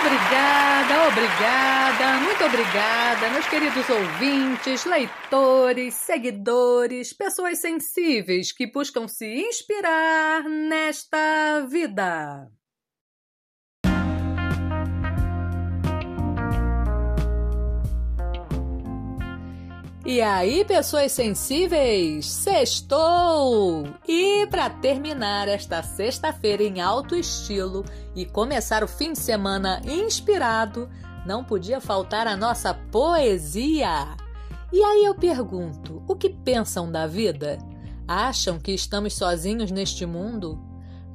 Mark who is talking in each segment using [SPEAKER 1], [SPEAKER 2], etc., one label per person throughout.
[SPEAKER 1] Obrigada, obrigada, muito obrigada, meus queridos ouvintes, leitores, seguidores, pessoas sensíveis que buscam se inspirar nesta vida. E aí, pessoas sensíveis, sextou! E para terminar esta sexta-feira em alto estilo e começar o fim de semana inspirado, não podia faltar a nossa poesia. E aí eu pergunto, o que pensam da vida? Acham que estamos sozinhos neste mundo?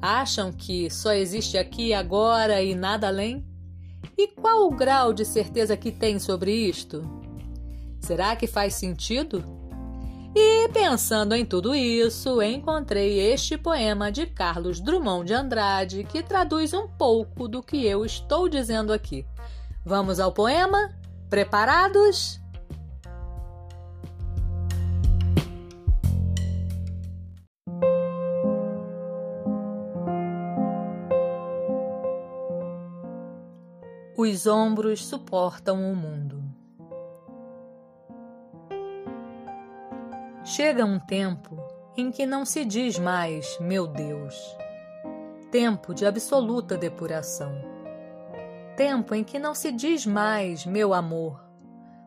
[SPEAKER 1] Acham que só existe aqui agora e nada além? E qual o grau de certeza que tem sobre isto? Será que faz sentido? E pensando em tudo isso, encontrei este poema de Carlos Drummond de Andrade que traduz um pouco do que eu estou dizendo aqui. Vamos ao poema? Preparados? Os ombros suportam o mundo. Chega um tempo em que não se diz mais meu Deus. Tempo de absoluta depuração. Tempo em que não se diz mais meu amor,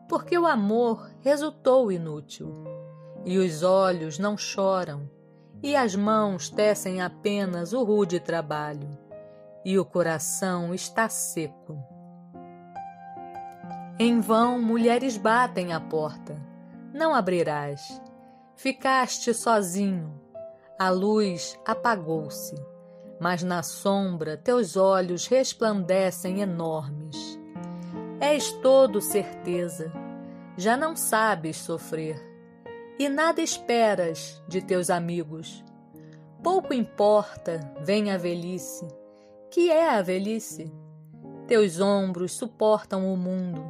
[SPEAKER 1] porque o amor resultou inútil. E os olhos não choram, e as mãos tecem apenas o rude trabalho, e o coração está seco. Em vão mulheres batem à porta, não abrirás Ficaste sozinho, a luz apagou-se, mas na sombra teus olhos resplandecem enormes. És todo certeza, já não sabes sofrer, e nada esperas de teus amigos. Pouco importa, vem a velhice. Que é a velhice? Teus ombros suportam o mundo,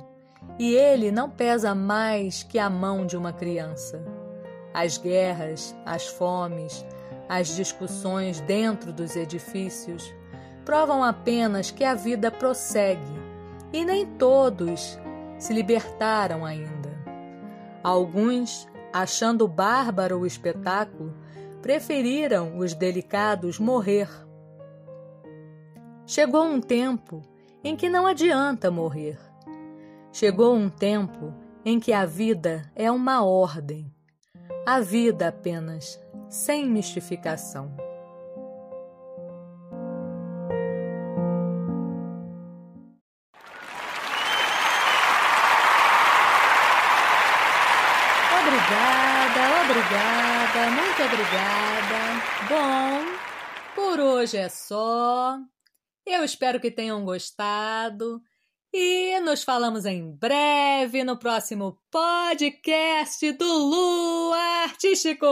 [SPEAKER 1] e ele não pesa mais que a mão de uma criança. As guerras, as fomes, as discussões dentro dos edifícios provam apenas que a vida prossegue e nem todos se libertaram ainda. Alguns, achando bárbaro o espetáculo, preferiram os delicados morrer. Chegou um tempo em que não adianta morrer. Chegou um tempo em que a vida é uma ordem a vida apenas, sem mistificação. Obrigada, obrigada, muito obrigada. Bom, por hoje é só. Eu espero que tenham gostado. E nos falamos em breve no próximo podcast do Lu Artístico.